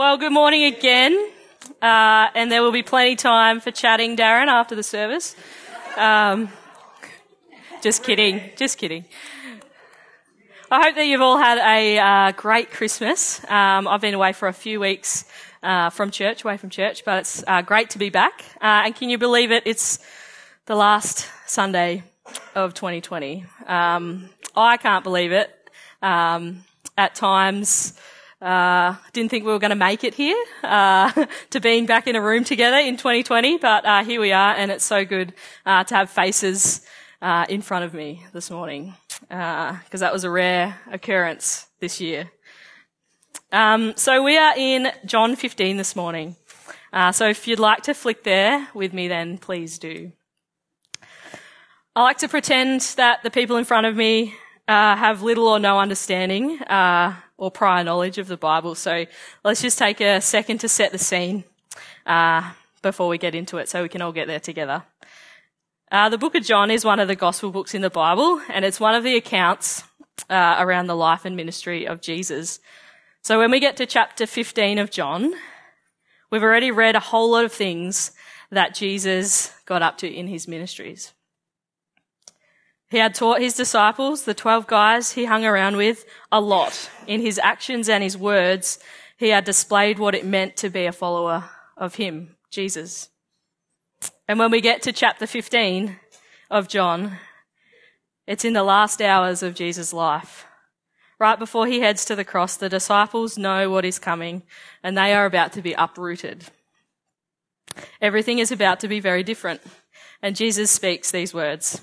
Well, good morning again. Uh, and there will be plenty time for chatting, Darren, after the service. Um, just kidding, just kidding. I hope that you've all had a uh, great Christmas. Um, I've been away for a few weeks uh, from church, away from church, but it's uh, great to be back. Uh, and can you believe it? It's the last Sunday of 2020. Um, I can't believe it. Um, at times, uh, didn't think we were going to make it here uh, to being back in a room together in 2020, but uh, here we are, and it's so good uh, to have faces uh, in front of me this morning because uh, that was a rare occurrence this year. Um, so we are in John 15 this morning. so if you'd like to flick there with me, then please do. I like to pretend that the people in front of me have little or no understanding or prior knowledge of the Bible. So let's just take a second to set the scene uh, before we get into it so we can all get there together. Uh, the book of John is one of the gospel books in the Bible, and it's one of the accounts uh, around the life and ministry of Jesus. So when we get to chapter 15 of John, we've already read a whole lot of things that Jesus got up to in his ministries. He had taught his disciples, the 12 guys he hung around with, a lot. In his actions and his words, he had displayed what it meant to be a follower of him, Jesus. And when we get to chapter 15 of John, it's in the last hours of Jesus' life. Right before he heads to the cross, the disciples know what is coming and they are about to be uprooted. Everything is about to be very different. And Jesus speaks these words.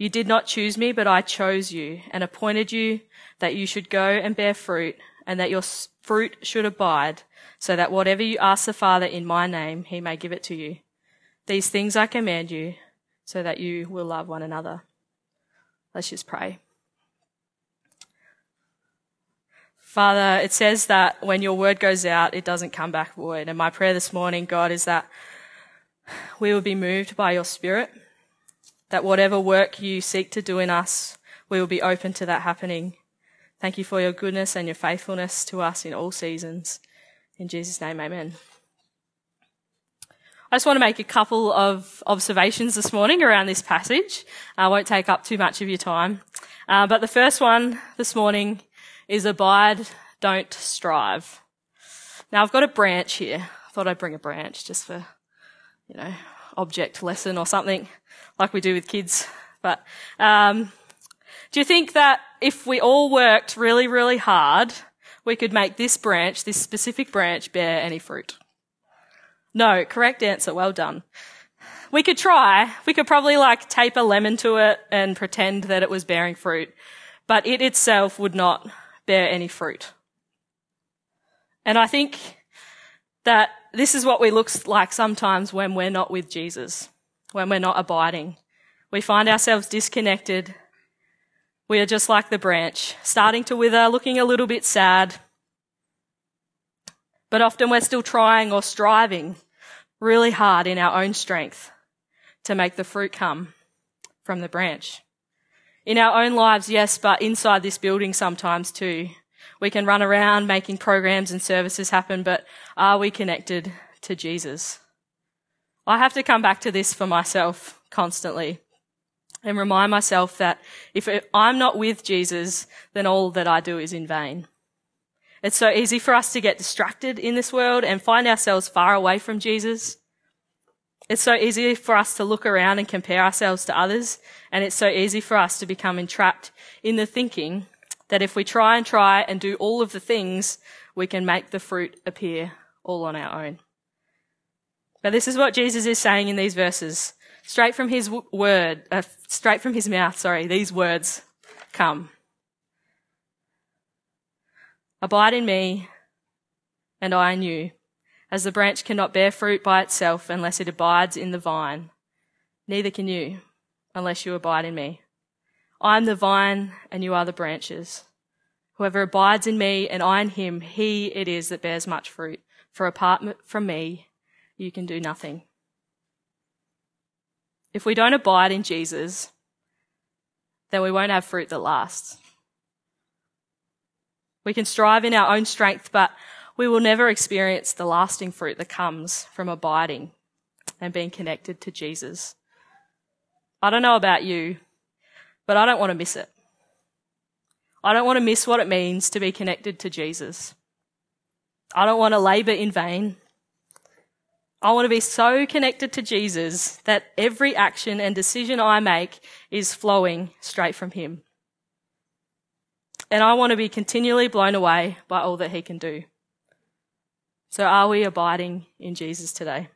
You did not choose me, but I chose you and appointed you that you should go and bear fruit and that your fruit should abide so that whatever you ask the Father in my name, he may give it to you. These things I command you so that you will love one another. Let's just pray. Father, it says that when your word goes out, it doesn't come back void. And my prayer this morning, God, is that we will be moved by your spirit that whatever work you seek to do in us, we will be open to that happening. Thank you for your goodness and your faithfulness to us in all seasons. In Jesus' name, amen. I just want to make a couple of observations this morning around this passage. I won't take up too much of your time. Uh, but the first one this morning is abide, don't strive. Now I've got a branch here. I thought I'd bring a branch just for, you know, object lesson or something like we do with kids. But um, do you think that if we all worked really, really hard, we could make this branch, this specific branch, bear any fruit? No, correct answer. Well done. we could try. We could probably like tape a lemon to it and pretend that it was bearing fruit, but it itself would not bear any fruit. And I think that this is what we look like sometimes when we're not with Jesus, when we're not abiding. We find ourselves disconnected. We are just like the branch, starting to wither, looking a little bit sad. But often we're still trying or striving really hard in our own strength to make the fruit come from the branch. In our own lives, yes, but inside this building sometimes too. We can run around making programs and services happen, but are we connected to Jesus? I have to come back to this for myself constantly and remind myself that if I'm not with Jesus, then all that I do is in vain. It's so easy for us to get distracted in this world and find ourselves far away from Jesus. It's so easy for us to look around and compare ourselves to others. And it's so easy for us to become entrapped in the thinking that if we try and try and do all of the things, we can make the fruit appear all on our own. But this is what Jesus is saying in these verses. Straight from his word, uh, straight from his mouth, sorry, these words come. Abide in me, and I in you, as the branch cannot bear fruit by itself unless it abides in the vine. Neither can you, unless you abide in me. I am the vine, and you are the branches. Whoever abides in me, and I in him, he it is that bears much fruit. For apart from me, you can do nothing. If we don't abide in Jesus, then we won't have fruit that lasts. We can strive in our own strength, but we will never experience the lasting fruit that comes from abiding and being connected to Jesus. I don't know about you, but I don't want to miss it. I don't want to miss what it means to be connected to Jesus. I don't want to labor in vain. I want to be so connected to Jesus that every action and decision I make is flowing straight from Him. And I want to be continually blown away by all that He can do. So are we abiding in Jesus today?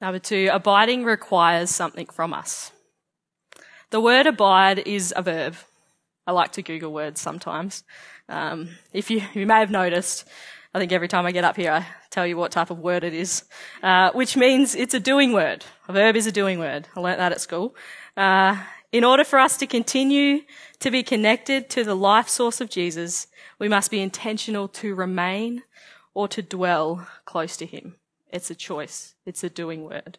Number two, abiding requires something from us. The word abide is a verb. I like to Google words sometimes. Um, if you, you may have noticed, I think every time I get up here, I tell you what type of word it is, uh, which means it's a doing word. A verb is a doing word. I learnt that at school. Uh, in order for us to continue to be connected to the life source of Jesus, we must be intentional to remain or to dwell close to him. It's a choice. It's a doing word.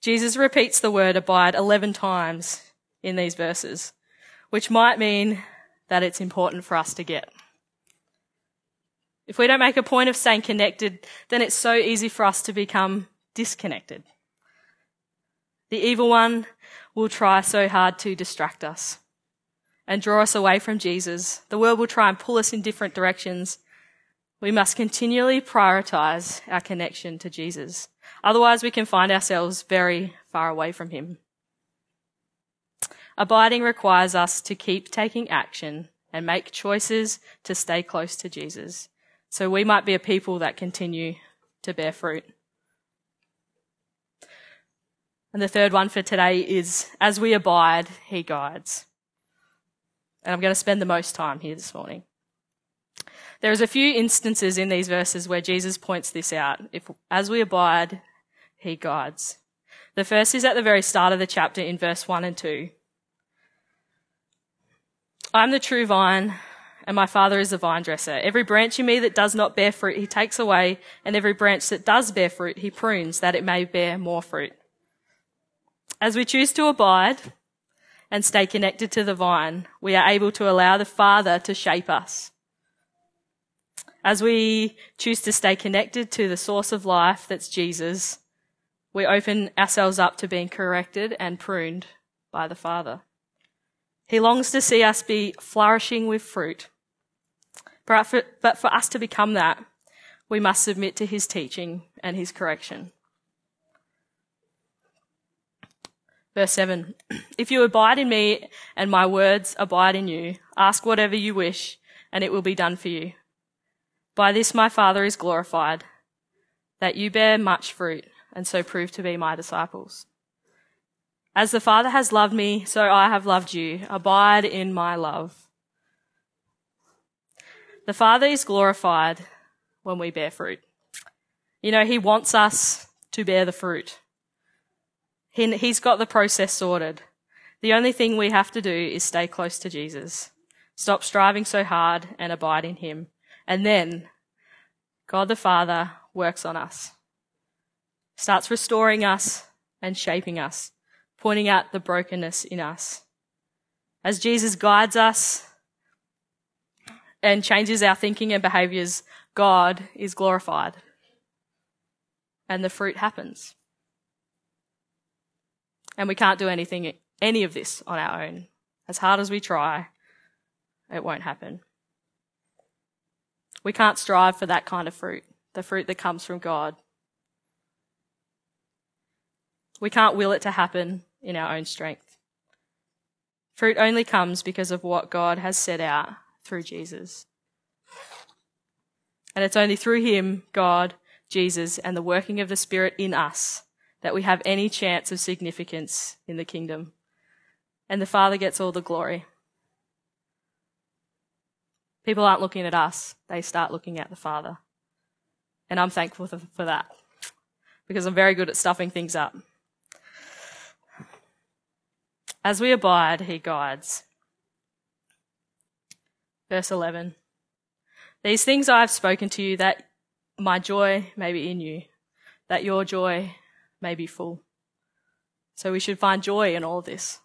Jesus repeats the word abide 11 times in these verses, which might mean that it's important for us to get. If we don't make a point of staying connected, then it's so easy for us to become disconnected. The evil one will try so hard to distract us and draw us away from Jesus. The world will try and pull us in different directions. We must continually prioritize our connection to Jesus. Otherwise, we can find ourselves very far away from Him. Abiding requires us to keep taking action and make choices to stay close to Jesus. So we might be a people that continue to bear fruit. And the third one for today is as we abide, he guides. And I'm going to spend the most time here this morning. There's a few instances in these verses where Jesus points this out. If, as we abide, he guides. The first is at the very start of the chapter in verse 1 and 2. I'm the true vine, and my Father is the vine dresser. Every branch in me that does not bear fruit, he takes away, and every branch that does bear fruit, he prunes, that it may bear more fruit. As we choose to abide and stay connected to the vine, we are able to allow the Father to shape us. As we choose to stay connected to the source of life that's Jesus, we open ourselves up to being corrected and pruned by the Father. He longs to see us be flourishing with fruit. But for, us to become that, we must submit to his teaching and his correction. Verse 7 If you abide in me and my words abide in you, ask whatever you wish, and it will be done for you. By this my Father is glorified, that you bear much fruit and so prove to be my disciples. As the Father has loved me, so I have loved you. Abide in my love. The Father is glorified when we bear fruit. You know, He wants us to bear the fruit. He, he's got the process sorted. The only thing we have to do is stay close to Jesus, stop striving so hard and abide in Him. And then God the Father works on us, starts restoring us and shaping us, pointing out the brokenness in us. As Jesus guides us and changes our thinking and behaviors, God is glorified. And the fruit happens. And we can't do anything, any of this on our own. As hard as we try, it won't happen. We can't strive for that kind of fruit, the fruit that comes from God. We can't will it to happen in our own strength. Fruit only comes because of what God has set out through Jesus. And it's only through Him, God, Jesus, and the working of the Spirit in us that we have any chance of significance in the kingdom. And the Father gets all the glory. People aren't looking at us, they start looking at the Father. And I'm thankful for that because I'm very good at stuffing things up. As we abide, he guides. Verse 11 These things I have spoken to you that my joy may be in you, that your joy may be full. So we should find joy in all this.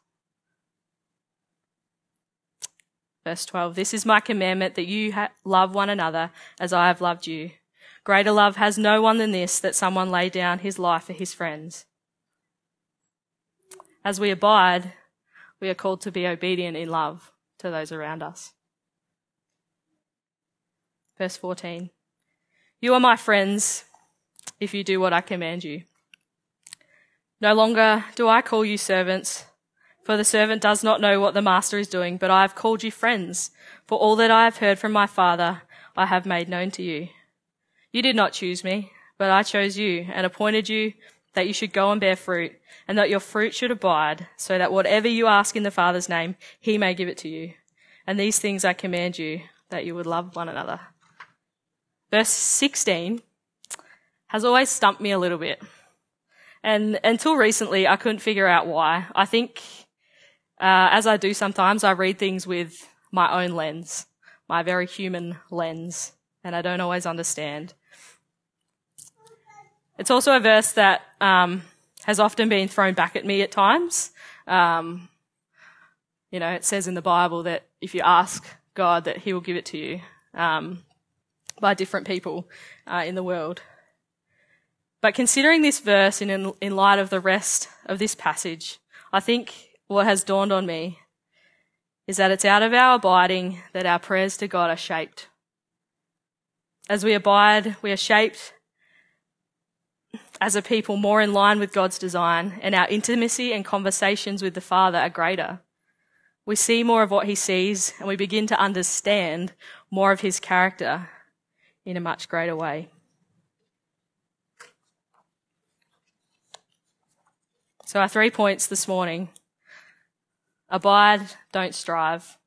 Verse 12 This is my commandment that you ha- love one another as I have loved you. Greater love has no one than this, that someone lay down his life for his friends. As we abide, we are called to be obedient in love to those around us. Verse 14 You are my friends if you do what I command you. No longer do I call you servants, for the servant does not know what the master is doing, but I have called you friends, for all that I have heard from my Father I have made known to you. You did not choose me, but I chose you and appointed you that you should go and bear fruit, and that your fruit should abide, so that whatever you ask in the Father's name, he may give it to you. And these things I command you, that you would love one another. Verse 16 has always stumped me a little bit. And until recently, I couldn't figure out why. I think, uh, as I do sometimes, I read things with my own lens, my very human lens, and I don't always understand. It's also a verse that um, has often been thrown back at me at times. Um, you know, it says in the Bible that if you ask God, that He will give it to you um, by different people uh, in the world. But considering this verse in, in light of the rest of this passage, I think what has dawned on me is that it's out of our abiding that our prayers to God are shaped. As we abide, we are shaped as a people more in line with God's design, and our intimacy and conversations with the Father are greater. We see more of what He sees, and we begin to understand more of His character in a much greater way. So, our three points this morning abide, don't strive.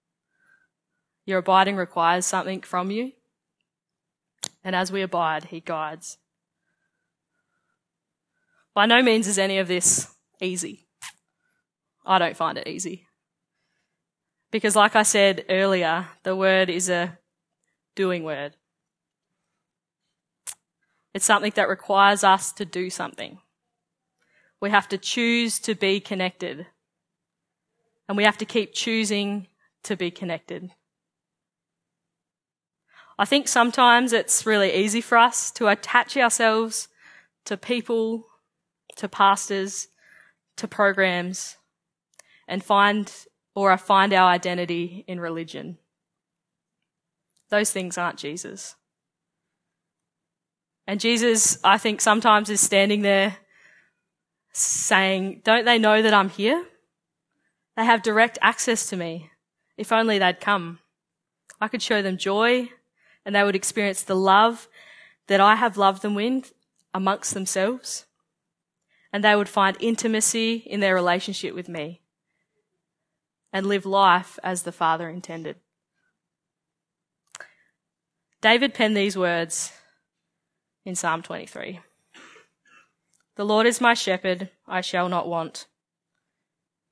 Your abiding requires something from you. And as we abide, He guides. By no means is any of this easy. I don't find it easy. Because, like I said earlier, the word is a doing word. It's something that requires us to do something. We have to choose to be connected. And we have to keep choosing to be connected. I think sometimes it's really easy for us to attach ourselves to people to pastors, to programs, and find or find our identity in religion. Those things aren't Jesus. And Jesus, I think, sometimes is standing there saying, Don't they know that I'm here? They have direct access to me. If only they'd come. I could show them joy and they would experience the love that I have loved them with, amongst themselves, and they would find intimacy in their relationship with me and live life as the Father intended. David penned these words in Psalm 23. The Lord is my shepherd, I shall not want.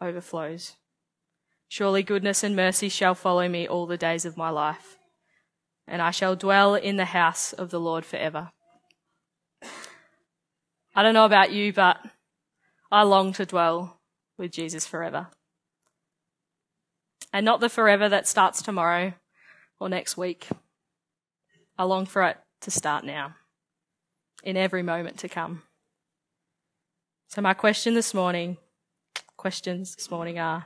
overflows. Surely goodness and mercy shall follow me all the days of my life, and I shall dwell in the house of the Lord forever. I don't know about you, but I long to dwell with Jesus forever. And not the forever that starts tomorrow or next week. I long for it to start now, in every moment to come. So, my question this morning, questions this morning are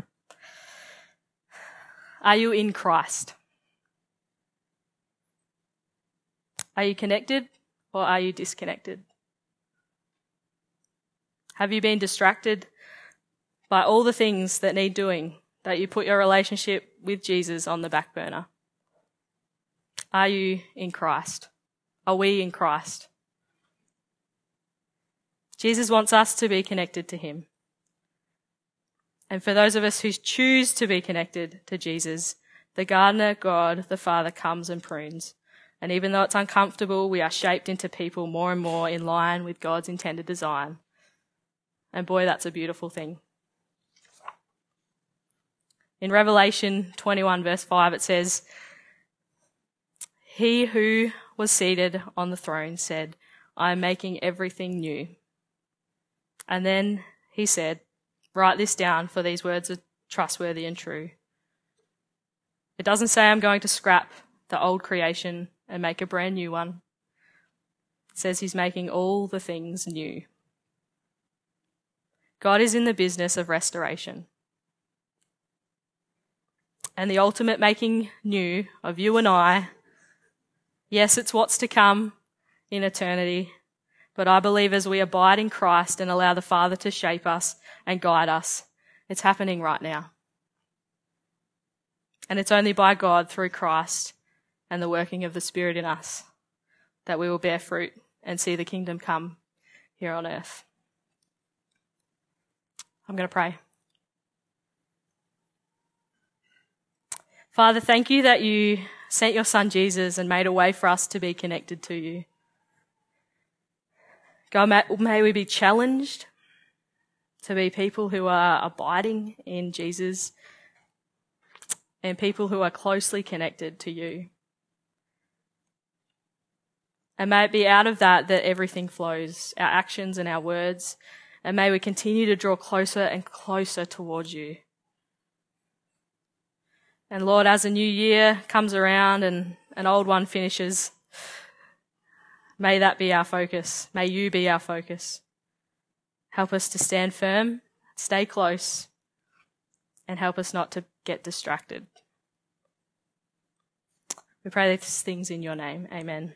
Are you in Christ? Are you connected or are you disconnected? Have you been distracted by all the things that need doing that you put your relationship with Jesus on the back burner? Are you in Christ? Are we in Christ? Jesus wants us to be connected to Him. And for those of us who choose to be connected to Jesus, the gardener, God, the Father, comes and prunes. And even though it's uncomfortable, we are shaped into people more and more in line with God's intended design. And boy, that's a beautiful thing. In Revelation 21, verse 5, it says, He who was seated on the throne said, I am making everything new. And then he said, Write this down, for these words are trustworthy and true. It doesn't say I'm going to scrap the old creation and make a brand new one. It says he's making all the things new. God is in the business of restoration. And the ultimate making new of you and I, yes, it's what's to come in eternity, but I believe as we abide in Christ and allow the Father to shape us and guide us, it's happening right now. And it's only by God through Christ and the working of the Spirit in us that we will bear fruit and see the kingdom come here on earth. I'm going to pray. Father, thank you that you sent your son Jesus and made a way for us to be connected to you. God, may, we be challenged to be people who are abiding in Jesus and people who are closely connected to you. And may it be out of that that everything flows, our actions and our words. And may we continue to draw closer and closer towards you. And Lord, as a new year comes around and an old one finishes, May that be our focus. May you be our focus. Help us to stand firm, stay close, and help us not to get distracted. We pray these things in your name. Amen.